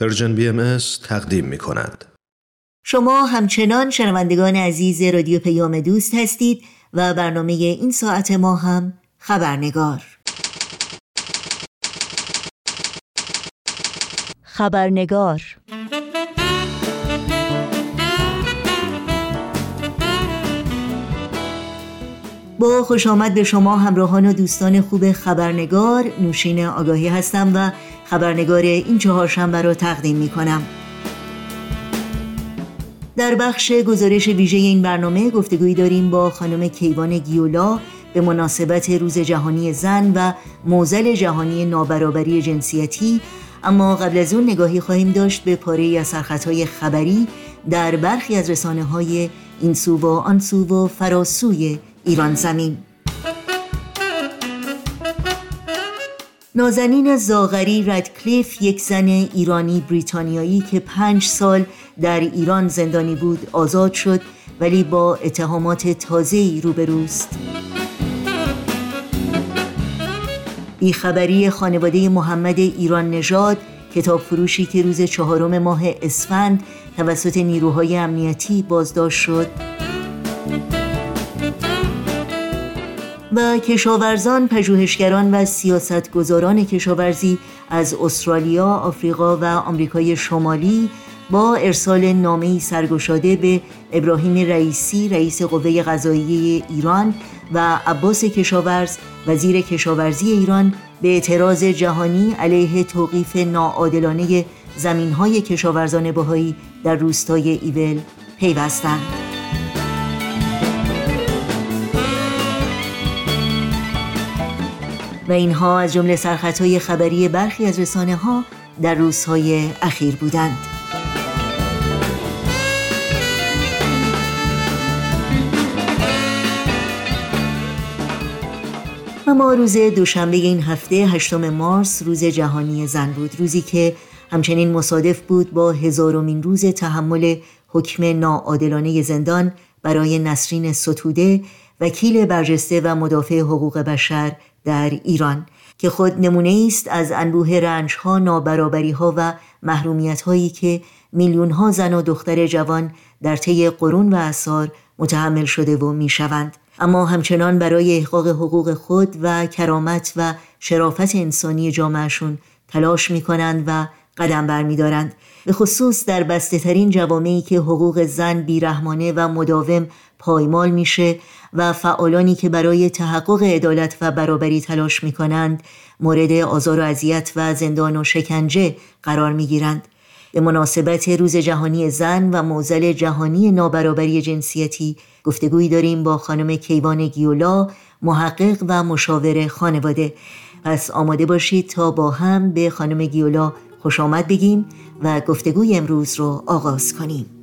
پرژن بی ام تقدیم می کند. شما همچنان شنوندگان عزیز رادیو پیام دوست هستید و برنامه این ساعت ما هم خبرنگار خبرنگار با خوش آمد به شما همراهان و دوستان خوب خبرنگار نوشین آگاهی هستم و خبرنگار این چهارشنبه را تقدیم می کنم در بخش گزارش ویژه این برنامه گفتگویی داریم با خانم کیوان گیولا به مناسبت روز جهانی زن و موزل جهانی نابرابری جنسیتی. اما قبل از اون نگاهی خواهیم داشت به پاره از سرخطهای خبری در برخی از رسانه های این سو و آن سو و فراسوی ایران زمین. نازنین زاغری ردکلیف یک زن ایرانی بریتانیایی که پنج سال در ایران زندانی بود آزاد شد ولی با اتهامات تازه‌ای روبروست. بیخبری خانواده محمد ایران نژاد کتاب فروشی که روز چهارم ماه اسفند توسط نیروهای امنیتی بازداشت شد و کشاورزان، پژوهشگران و سیاستگزاران کشاورزی از استرالیا، آفریقا و آمریکای شمالی با ارسال نامه‌ای سرگشاده به ابراهیم رئیسی رئیس قوه قضاییه ایران و عباس کشاورز وزیر کشاورزی ایران به اعتراض جهانی علیه توقیف ناعادلانه زمینهای کشاورزان بهایی در روستای ایول پیوستند. و اینها از جمله سرخطهای خبری برخی از رسانه ها در روزهای اخیر بودند. اما روز دوشنبه این هفته هشتم مارس روز جهانی زن بود. روزی که همچنین مصادف بود با هزارمین روز تحمل حکم ناعادلانه زندان برای نسرین ستوده وکیل برجسته و مدافع حقوق بشر در ایران که خود نمونه است از انبوه رنج ها نابرابری ها و محرومیت هایی که میلیون ها زن و دختر جوان در طی قرون و اثار متحمل شده و می‌شوند. اما همچنان برای احقاق حقوق خود و کرامت و شرافت انسانی جامعشون تلاش می کنند و قدم برمیدارند. به خصوص در بسته ترین جوامعی که حقوق زن بیرحمانه و مداوم پایمال میشه و فعالانی که برای تحقق عدالت و برابری تلاش می کنند مورد آزار و اذیت و زندان و شکنجه قرار می گیرند. به مناسبت روز جهانی زن و موزل جهانی نابرابری جنسیتی گفتگویی داریم با خانم کیوان گیولا محقق و مشاور خانواده پس آماده باشید تا با هم به خانم گیولا خوش آمد بگیم و گفتگوی امروز رو آغاز کنیم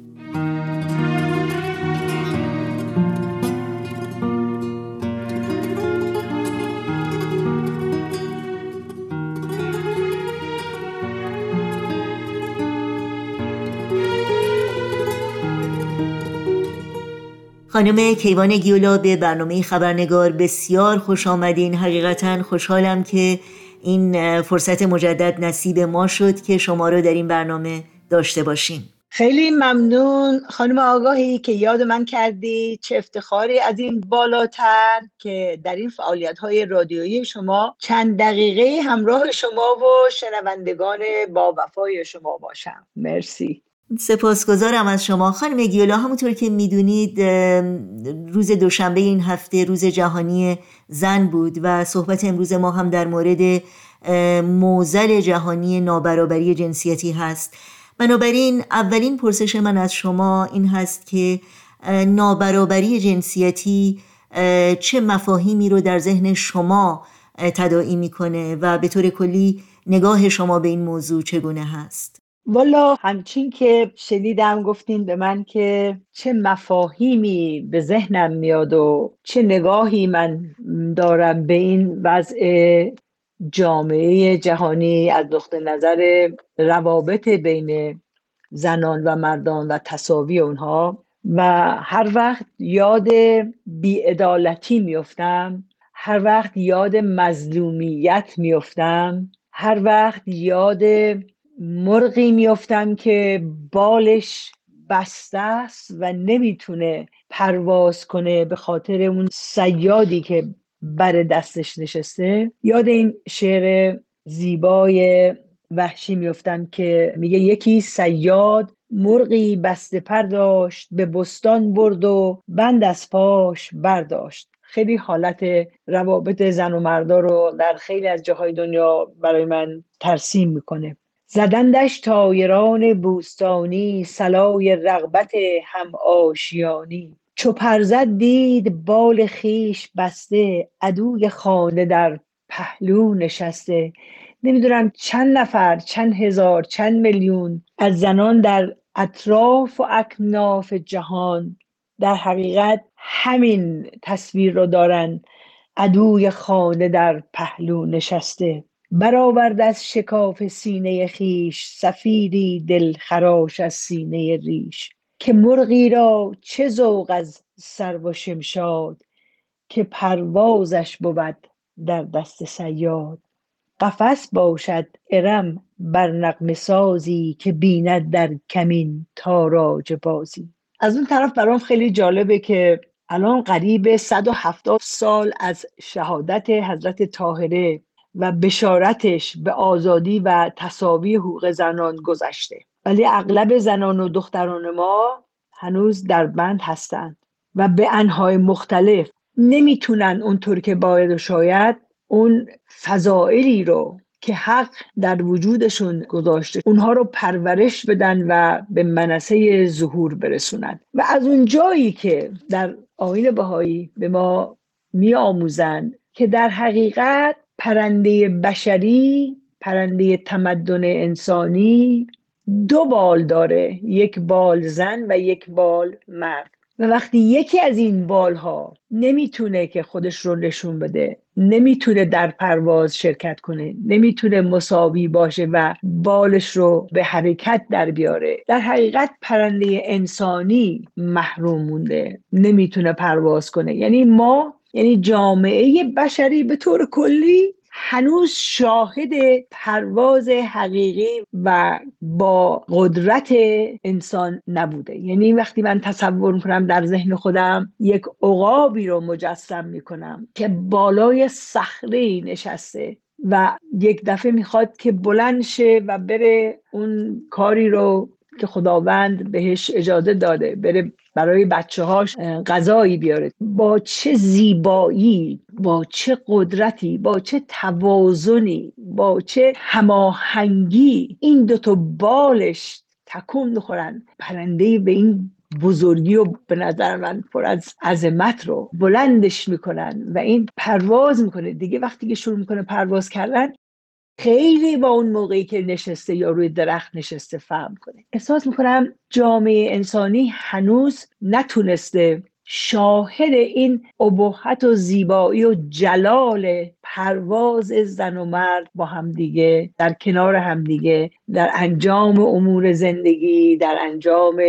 خانم کیوان گیولا به برنامه خبرنگار بسیار خوش آمدین. حقیقتا خوشحالم که این فرصت مجدد نصیب ما شد که شما رو در این برنامه داشته باشیم. خیلی ممنون. خانم آگاهی که یاد من کردی. چه افتخاری. از این بالاتر که در این فعالیت های رادیویی شما چند دقیقه همراه شما و شنوندگان با وفای شما باشم. مرسی. سپاسگزارم از شما. خانم گیولا همونطور که می‌دونید روز دوشنبه این هفته روز جهانی زن بود و صحبت امروز ما هم در مورد موزل جهانی نابرابری جنسیتی هست. بنابراین اولین پرسش من از شما این هست که نابرابری جنسیتی چه مفاهیمی رو در ذهن شما تداعی می‌کنه و به طور کلی نگاه شما به این موضوع چگونه هست؟ والا همچین که شنیدم گفتین به من که چه مفاهیمی به ذهنم میاد و چه نگاهی من دارم به این وضع جامعه جهانی از نقطه نظر روابط بین زنان و مردان و تصاوی اونها. و هر وقت یاد بیعدالتی میفتم هر وقت یاد مظلومیت میفتم هر وقت یاد مرغی میافتم که بالش بسته است و نمی‌تونه پرواز کنه به خاطر اون سیادی که بر دستش نشسته. یاد این شعر زیبای وحشی میفتم که میگه یکی سیاد مرغی بسته پر داشت به بستان برد و بند از پاش برداشت. خیلی حالت روابط زن و مردا رو در خیلی از جاهای دنیا برای من ترسیم می‌کنه. زدندش تایران بوستانی سلای رغبت هم آشیانی. چو پرزد دید بال خیش بسته عدوی خانه در پهلو نشسته. نمی‌دونم چند نفر چند هزار چند میلیون از زنان در اطراف و اکناف جهان. در حقیقت همین تصویر رو دارن. عدوی خانه در پهلو نشسته. برآورد از شکاف سینه خیش سفیری دل خراش از سینه ریش که مرغی را چه ذوق از سر و شمشاد که پروازش بود در دست سیاد قفس باشد ارم بر نغمه سازی که بیند در کمین تاراج بازی. از اون طرف برام خیلی جالبه که الان قریب 170 سال از شهادت حضرت طاهره و بشارتش به آزادی و تصاوی حقوق زنان گذشته. ولی اغلب زنان و دختران ما هنوز در بند هستند و به انهای مختلف نمی‌تونن اونطور که باید و شاید اون فضائلی رو که حق در وجودشون گذاشته اونها رو پرورش بدن و به منصه ظهور برسونن. و از اون جایی که در آین بهایی به ما می آموزن که در حقیقت پرنده بشری پرنده تمدن انسانی دو بال داره یک بال زن و یک بال مرد. و وقتی یکی از این بالها نمی‌تونه که خودش رو نشون بده نمی‌تونه در پرواز شرکت کنه نمی‌تونه مساوی باشه و بالش رو به حرکت در بیاره در حقیقت پرنده انسانی محروم مونده نمی‌تونه پرواز کنه. یعنی ما یعنی جامعه بشری به طور کلی هنوز شاهد پرواز حقیقی و با قدرت انسان نبوده. یعنی وقتی من تصور می‌کنم در ذهن خودم یک عقابی رو مجسم می‌کنم که بالای صخره نشسته و یک دفعه می‌خواد که بلند شه و بره اون کاری رو که خداوند بهش اجازه داده بره برای بچه هاش غذایی بیاره. با چه زیبایی با چه قدرتی با چه توازنی با چه هماهنگی این دوتا بالش تکون می‌خورن. پرنده به این بزرگی و به نظر من پر از عظمت رو بلندش می‌کنن و این پرواز می‌کنه. دیگه وقتی که شروع می‌کنه پرواز کردن خیلی با اون موقعی که نشسته یا روی درخت نشسته فهم کنه. احساس می‌کنم جامعه انسانی هنوز نتونسته شاهد این ابهت و زیبایی و جلال پرواز زن و مرد با همدیگه در کنار همدیگه در انجام امور زندگی در انجام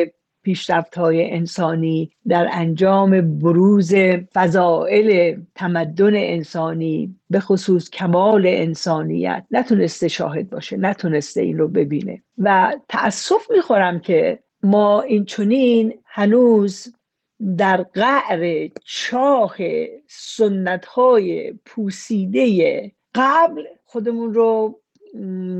پیشرفت های انسانی در انجام بروز فضائل تمدن انسانی به خصوص کمال انسانیت. نتونسته شاهد باشه نتونسته این رو ببینه. و تاسف می‌خورم که ما این چونین هنوز در قعر چاه سنت های پوسیده قبل خودمون رو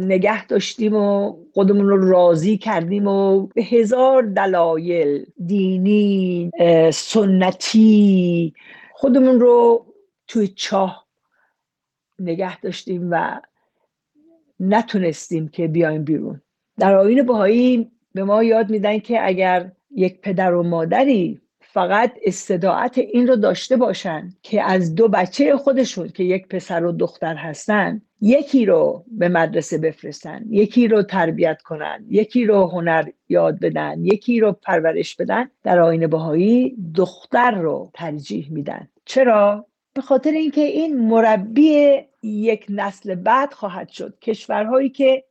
نگه داشتیم و خودمون رو راضی کردیم و به هزار دلایل دینی سنتی خودمون رو توی چاه نگه داشتیم و نتونستیم که بیایم بیرون. در آین بهایی به ما یاد میدن که اگر یک پدر و مادری فقط استداعت این رو داشته باشن که از دو بچه خودشون که یک پسر و دختر هستن یکی رو به مدرسه بفرستن یکی رو تربیت کنن یکی رو هنر یاد بدن یکی رو پرورش بدن در آین بهایی دختر رو ترجیح میدن. چرا؟ به خاطر اینکه این مربی یک نسل بعد خواهد شد. کشورهایی که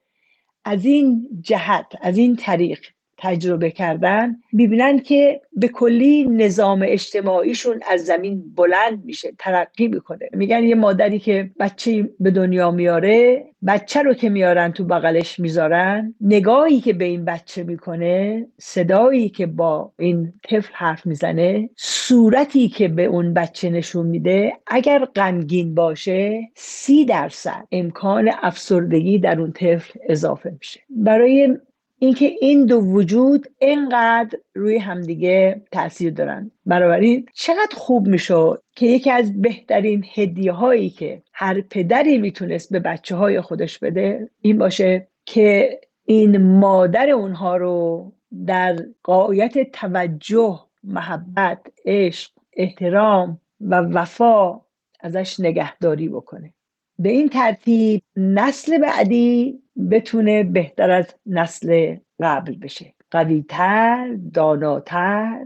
از این جهت از این طریق تجربه کردن می‌بینن که به کلی نظام اجتماعیشون از زمین بلند میشه ترقی می‌کنه. میگن یه مادری که بچه به دنیا میاره بچه رو که میارن تو بغلش می‌ذارن نگاهی که به این بچه می‌کنه صدایی که با این طفل حرف می‌زنه صورتی که به اون بچه نشون میده اگر غمگین باشه سی درصد امکان افسردگی در اون طفل اضافه میشه. برای اینکه این دو وجود اینقدر روی همدیگه تاثیر دارن. بنابراین چقدر خوب می‌شد که یکی از بهترین هدیه هایی که هر پدری می‌تونست به بچه های خودش بده این باشه که این مادر اونها رو در قایت توجه محبت عشق احترام و وفا ازش نگهداری بکنه. به این ترتیب نسل بعدی بتونه بهتر از نسل قبل بشه. قویتر داناتر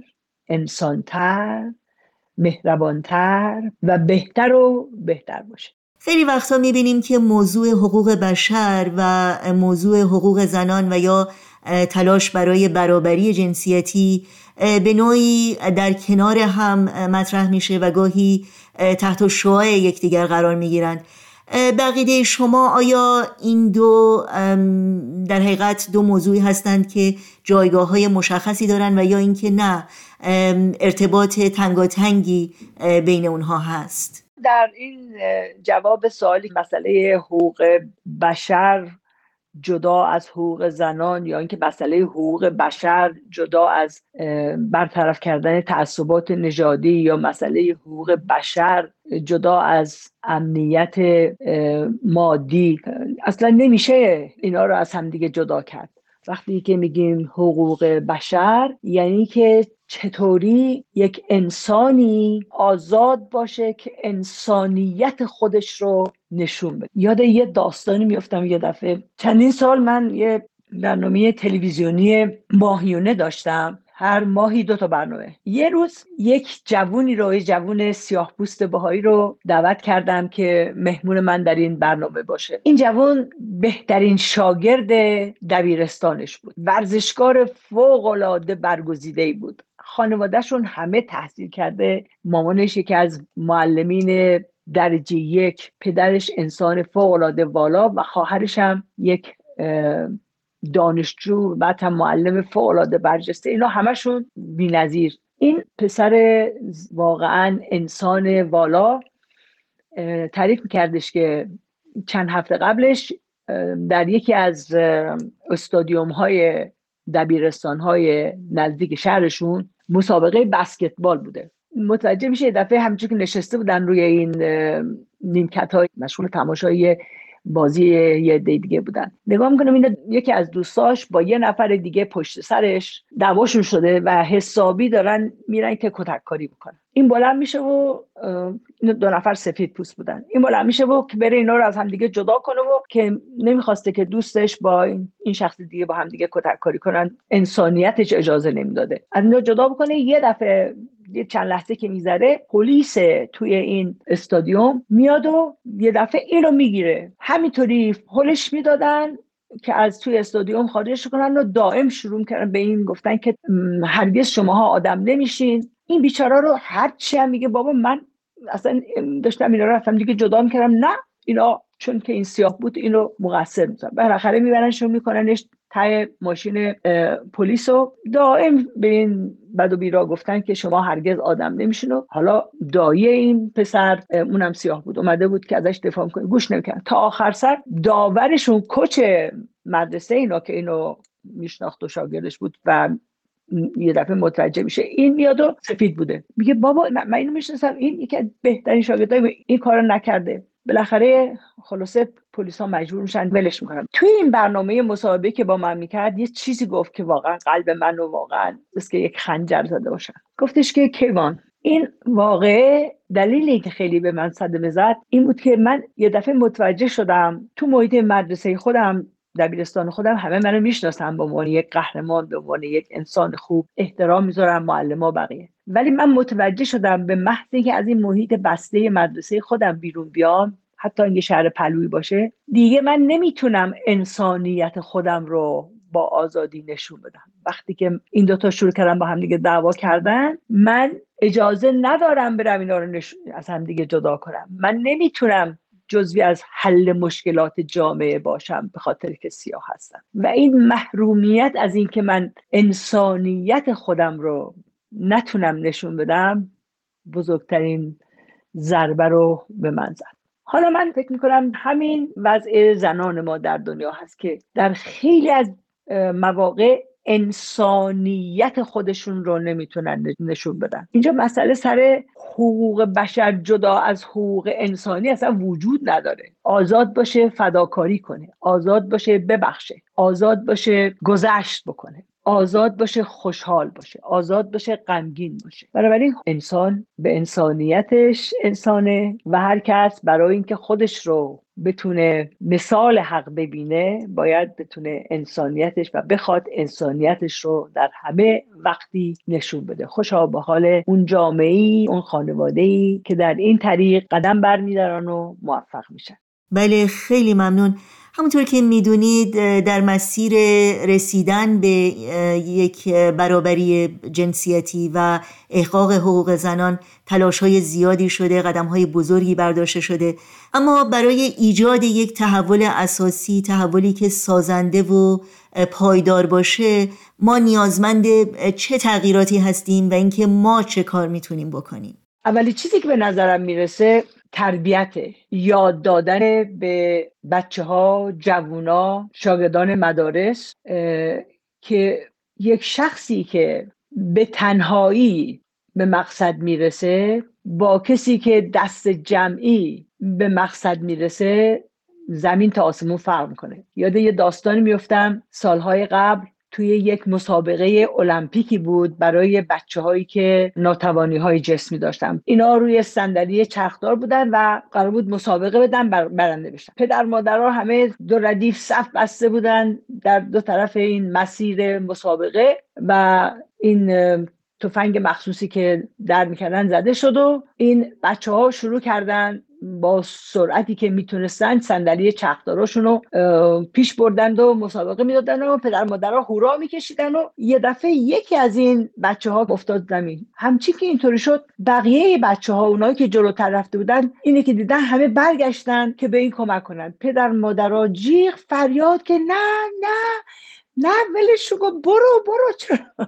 انسانتر مهربانتر و بهتر و بهتر باشه. خیلی وقتا می‌بینیم که موضوع حقوق بشر و موضوع حقوق زنان و یا تلاش برای برابری جنسیتی به نوعی در کنار هم مطرح میشه و گاهی تحت شعاع یکدیگر قرار می‌گیرند. بقیده شما آیا این دو در حقیقت دو موضوعی هستند که جایگاه های مشخصی دارند و یا اینکه نه ارتباط تنگاتنگی بین اونها هست؟ در این جواب سوالی مسئله حقوق بشر جدا از حقوق زنان یا اینکه مسئله حقوق بشر جدا از برطرف کردن تعصبات نژادی یا مسئله حقوق بشر جدا از امنیت مادی. اصلا نمیشه اینا رو از همدیگه جدا کرد. وقتی که میگیم حقوق بشر یعنی که چطوری یک انسانی آزاد باشه که انسانیت خودش رو نشون بده. یاد یه داستانی میفتم یه دفعه. چندین سال من یه برنامه تلویزیونی ماهیونه داشتم. هر ماهی دو تا برنامه. یه روز یک جوونی رو یه جوون سیاه پوست بهایی رو دعوت کردم که مهمون من در این برنامه باشه. این جوون بهترین شاگرد دبیرستانش بود. ورزشکار فوق العاده برگزیده بود. خانوادهشون همه تحصیل کرده. مامانش یکی از معلمین درجه یک. پدرش انسان فوق العاده والا و خواهرش هم یک دانشجو بعد هم معلم فوق العاده برجسته اینا همشون بی‌نظیر. این پسر واقعا انسان والا تعریف میکردش که چند هفته قبلش در یکی از استادیوم های دبیرستان های نزدیک شهرشون مسابقه بسکتبال بوده. متوجه میشه دفعه همچون که نشسته بودن روی این نیمکت های مشغول تماشای بازی یه دیگه بودن. نگاه می‌کنم این یکی از دوستاش با یه نفر دیگه پشت سرش دعواشون شده و حسابی دارن میرن که کتک کاری بکنن. این بلند میشه و این دو نفر سفید پوست بودن. این بلند میشه و که بره اینا رو از همدیگه جدا کنه و که نمی‌خواسته که دوستش با این شخص دیگه با همدیگه کتک کاری کنن. انسانیتش اجازه نمی‌داده. از اینا جدا بکنه یه دفعه یه چند لحظه که می‌ذاره پلیس توی این استادیوم میاد و یه دفعه این رو می‌گیره. همینطوری هلش می‌دادن که از توی استادیوم خارجش کنن و دائم شروع کردن به این گفتن که هرگز شماها آدم نمیشین. این بیچاره رو هر چی هم میگه بابا من اصلا داشتم اینا رو رفتم دیگه جدا می‌کردم. نه اینا چون که این سیاه بود اینو مقصر میزن بالاخره میبرنشون میکننش تای ماشین پلیس و دائم به این بد و بیرا گفتن که شما هرگز آدم نمیشین و حالا دایه این پسر اونم سیاه بود. اومده بود که ازش دفاع کنه. گوش نمی‌کرد. تا آخر سر داورشون کوچ مدرسه اینا که اینو میشناخت و شاگردش بود و یه دفعه متوجه میشه. این میاد و سفید بوده. میگه بابا من اینو می‌شناسم. این یکی از بهترین شاگردای این کارو نکرده. بالاخره خلاصه پلیس ها مجبور میشن ولش می‌کنن. توی این برنامه مصاحبه که با من می‌کرد یه چیزی گفت که واقعا قلب منو واقعا که یک خنجر زده باشن گفتش که کیوان این واقعه دلیلی که خیلی به من صدمه زد این بود که من یه دفعه متوجه شدم تو محیط مدرسه خودم دبیرستان خودم همه منو می‌شناسن به عنوان یک قهرمان به عنوان یک انسان خوب احترام می‌ذارم معلم بقیه. ولی من متوجه شدم به محض اینکه از این محیط بسته مدرسه خودم بیرون بیام حتی اینکه شهر پلوی باشه. دیگه من نمی‌تونم انسانیت خودم رو با آزادی نشون بدم. وقتی که این دوتا شروع کردن با همدیگه دعوا کردن من اجازه ندارم برم اینا رو نش... از همدیگه جدا کنم. من نمی‌تونم جزوی از حل مشکلات جامعه باشم به خاطر که سیاه هستم. و این محرومیت از اینکه من انسانیت خودم رو نتونم نشون بدم بزرگترین ضربه رو به من زد. حالا من فکر می‌کنم همین وضع زنان ما در دنیا هست که در خیلی از مواقع انسانیت خودشون رو نمی‌تونن نشون بدن. اینجا مسئله سر حقوق بشر جدا از حقوق انسانی اصلا وجود نداره. آزاد باشه فداکاری کنه. آزاد باشه ببخشه. آزاد باشه گذشت بکنه. آزاد باشه خوشحال باشه. آزاد باشه غمگین باشه. بنابراین انسان به انسانیتش انسانه و هر کس برای اینکه خودش رو بتونه مثال حق ببینه باید بتونه انسانیتش و بخواد انسانیتش رو در همه وقتی نشون بده. خوشا به حال اون جامعه ای اون خانواده ای که در این طریق قدم برمیدارن و موفق میشن. بله خیلی ممنون. همونطور که می‌دونید در مسیر رسیدن به یک برابری جنسیتی و احقاق حقوق زنان تلاش های زیادی شده قدم های بزرگی برداشته شده. اما برای ایجاد یک تحول اساسی تحولی که سازنده و پایدار باشه ما نیازمند چه تغییراتی هستیم و اینکه ما چه کار می‌تونیم بکنیم؟ اولی چیزی که به نظرم می‌رسه تربیت یاد دادن به بچه ها جوونا شاگردان مدارس که یک شخصی که به تنهایی به مقصد می‌رسه با کسی که دست جمعی به مقصد می‌رسه زمین تا آسمون فرق می‌کنه. یاد یه داستانی میفتم سالهای قبل. توی یک مسابقه المپیکی بود برای بچه هایی که ناتوانی های جسمی داشتن. اینا روی صندلی چرخدار بودن و قرار بود مسابقه بدن برنده بشن. پدر مادرها همه دو ردیف صف بسته بودن در دو طرف این مسیر مسابقه و این تفنگ مخصوصی که در می‌کردن زده شد و این بچه ها شروع کردن با سرعتی که می‌تونستن صندلی چرخداراشون رو پیش بردند و مسابقه می‌دادن و پدر مادرها هورا میکشیدن و یه دفعه یکی از این بچه ها افتاد زمین. همچی که اینطوری شد بقیه بچه ها اونایی که جلوتر رفته بودن اینه که دیدن همه برگشتن که به این کمک کنن. پدر مادرها جیغ فریاد که نه نه نه ولش برو برو چرا؟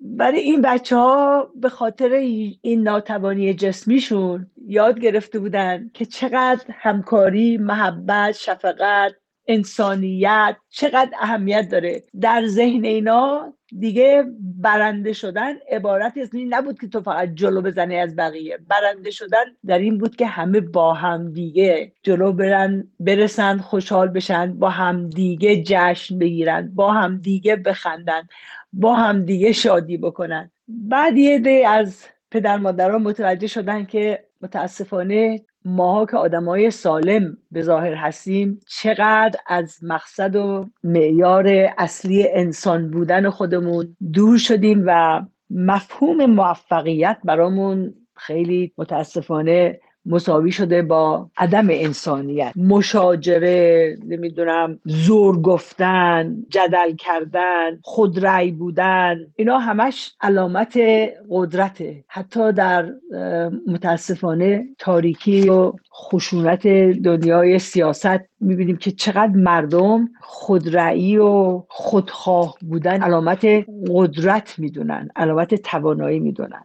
برای این بچه ها به خاطر این ناتوانی جسمیشون یاد گرفته بودن که چقدر همکاری محبت شفقت انسانیت چقدر اهمیت داره. در ذهن اینا دیگه برنده شدن عبارت از این نبود که تو فقط جلو بزنی از بقیه. برنده شدن در این بود که همه با هم دیگه جلو برن برسن خوشحال بشن با هم دیگه جشن بگیرن با هم دیگه بخندن با هم دیگه شادی بکنن. بعد یه دی از پدر مادران متوجه شدن که متاسفانه ماها که آدمای سالم به ظاهر هستیم چقدر از مقصد و معیار اصلی انسان بودن خودمون دور شدیم و مفهوم موفقیت برامون خیلی متاسفانه مساوی شده با عدم انسانیت. مشاجره نمی‌دونم زور گفتن جدل کردن خودرأی بودن اینا همش علامت قدرته. حتی در متاسفانه تاریکی و خشونت دنیای سیاست می‌بینیم که چقدر مردم خودرأیی و خودخواه بودن علامت قدرت می‌دونن علامت توانایی می‌دونن.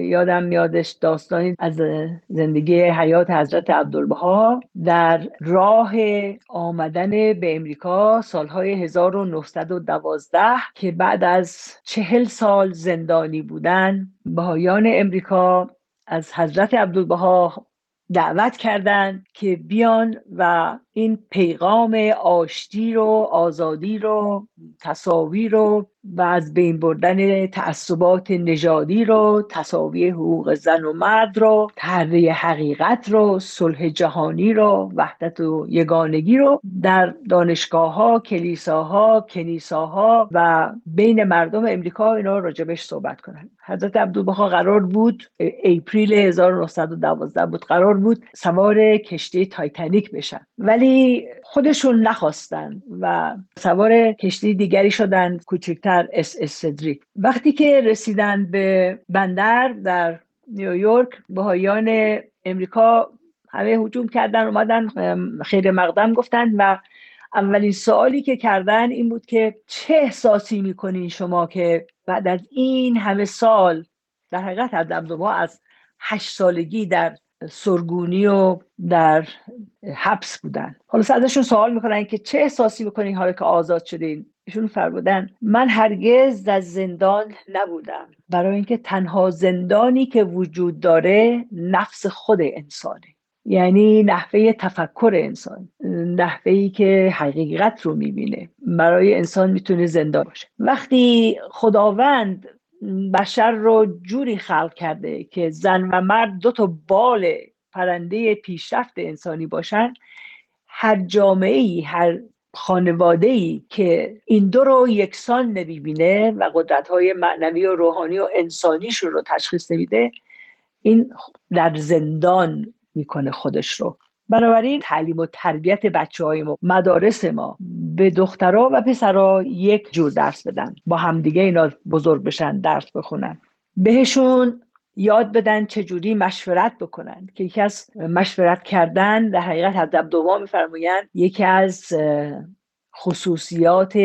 یادم میادش داستانی از زندگی حیات حضرت عبدالبها در راه آمدن به امریکا سالهای 1912 که بعد از چهل سال زندانی بودن بهایان امریکا از حضرت عبدالبها دعوت کردند که بیان و این پیغام آشتی رو آزادی رو تصاوی رو و از بین بردن تعصبات نژادی رو تصاوی حقوق زن و مرد رو تحریه حقیقت رو صلح جهانی رو وحدت و یگانگی رو در دانشگاه ها کلیساها کنیساها و بین مردم امریکا اینا راجبش صحبت کنن. حضرت عبدالبها قرار بود April 1912 بود قرار بود سوار کشتی تایتانیک بشن. ولی ولی خودشون نخواستن و سوار کشتی دیگری شدن کوچکتر SS Cedric وقتی که رسیدن به بندر در نیویورک بهائیان امریکا همه هجوم کردن اومدن خیر مقدم گفتن و اولین سوالی که کردن این بود که چه احساسی می‌کنین شما که بعد از این همه سال در حقیقت از از هشت سالگی در سرگونی و در حبس بودن. حالا ازشون سوال می‌کنن که چه احساسی می‌کنین حالا که آزاد شدین؟ ایشون فرمودن من هرگز در زندان نبودم. برای اینکه تنها زندانی که وجود داره نفس خود انسانه. یعنی نحوه تفکر انسان. نحوه که حقیقت رو می‌بینه. برای انسان می‌تونه زندان باشه. وقتی خداوند بشر رو جوری خلق کرده که زن و مرد دو تا بال پرنده پیشرفت انسانی باشن. هر جامعه ای هر خانواده ای که این دو رو یکسان نمی‌بینه و قدرت های معنوی و روحانی و انسانیشون رو تشخیص نمیده این در زندان می‌کنه خودش رو. بنابراین تعلیم و تربیت بچه های ما مدارس ما به دخترها و پسرها یک جور درس بدن. با همدیگه اینا بزرگ بشن درس بخونن. بهشون یاد بدن چجوری مشورت بکنن. که یکی از مشورت کردن در حقیقت حضرت دوام میفرمایند یکی از خصوصیات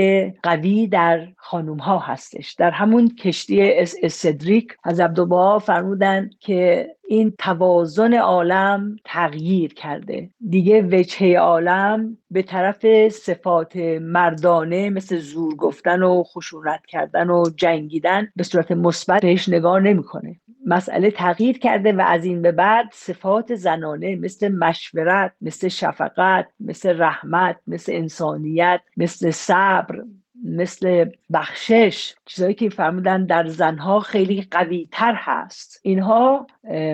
قوی در خانوم ها هستش. در همون کشتی استدریک از عبدالبها فرمودن که این توازن عالم تغییر کرده. دیگه وجهه عالم به طرف صفات مردانه مثل زور گفتن و خشونت کردن و جنگیدن به صورت مثبت بهش نگاه نمی‌کنه. مسئله تغییر کرده و از این به بعد صفات زنانه مثل مشورت مثل شفقت مثل رحمت مثل انسانیت مثل صبر مثل بخشش چیزایی که فرمودن در زنها خیلی قوی تر هست. اینها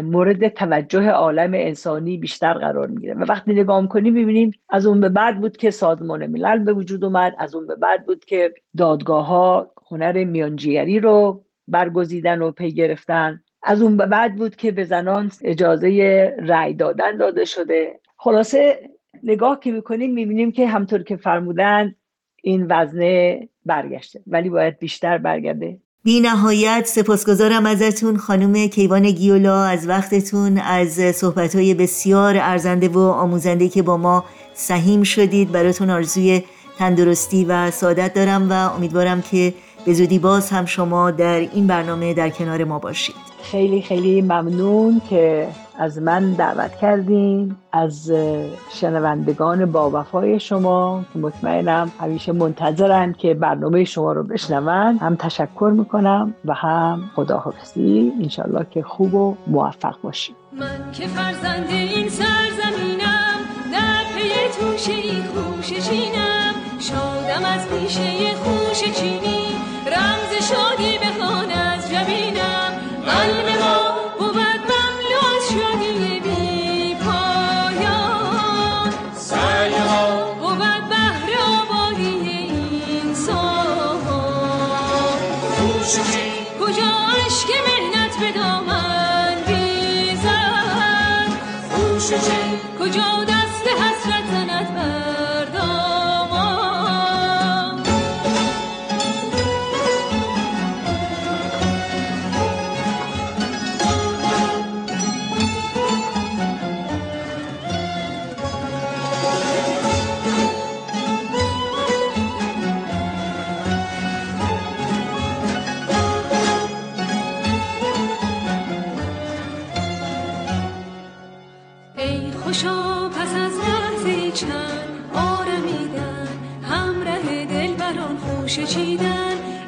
مورد توجه عالم انسانی بیشتر قرار می‌گیره. و وقتی نگاه می‌کنیم می‌بینیم از اون به بعد بود که سازمان ملل به وجود اومد از اون به بعد بود که دادگاه ها هنر میانجیگری رو برگزیدن و پی گرفتن. از اون به بعد بود که به زنان اجازه رأی دادن داده شده. خلاصه نگاه که می‌کنیم می‌بینیم که همطور که فرمودن این وزنه برگشته ولی باید بیشتر برگرده. بی نهایت سپاسگزارم ازتون خانم کیوان گیولا از وقتتون از صحبتهای بسیار ارزنده و آموزنده که با ما سهیم شدید. براتون آرزوی تندرستی و سعادت دارم و امیدوارم که به زودی باز هم شما در این برنامه در کنار ما باشید. خیلی خیلی ممنون که از من دعوت کردین از شنوندگان با وفای شما که مطمئنم همیشه منتظرن که برنامه شما رو بشنون. هم تشکر می‌کنم و هم خداحافظی. انشالله که خوب و موفق باشیم من که فرزند این سرزمینم در پی توشه خوش چینم. شادم از پیشه خوش چینی رمز شادی بخوان کجا عشق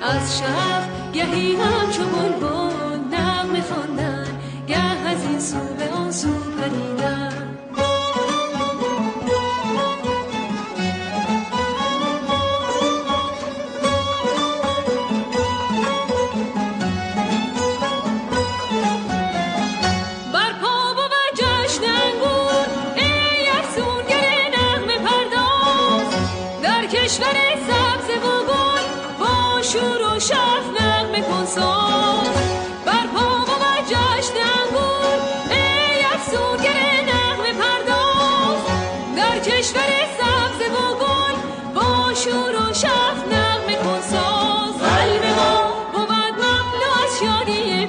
از شب گهی همچو بلبل نغمه خواندن گه از این سو به آن سو پریدن.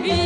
gibi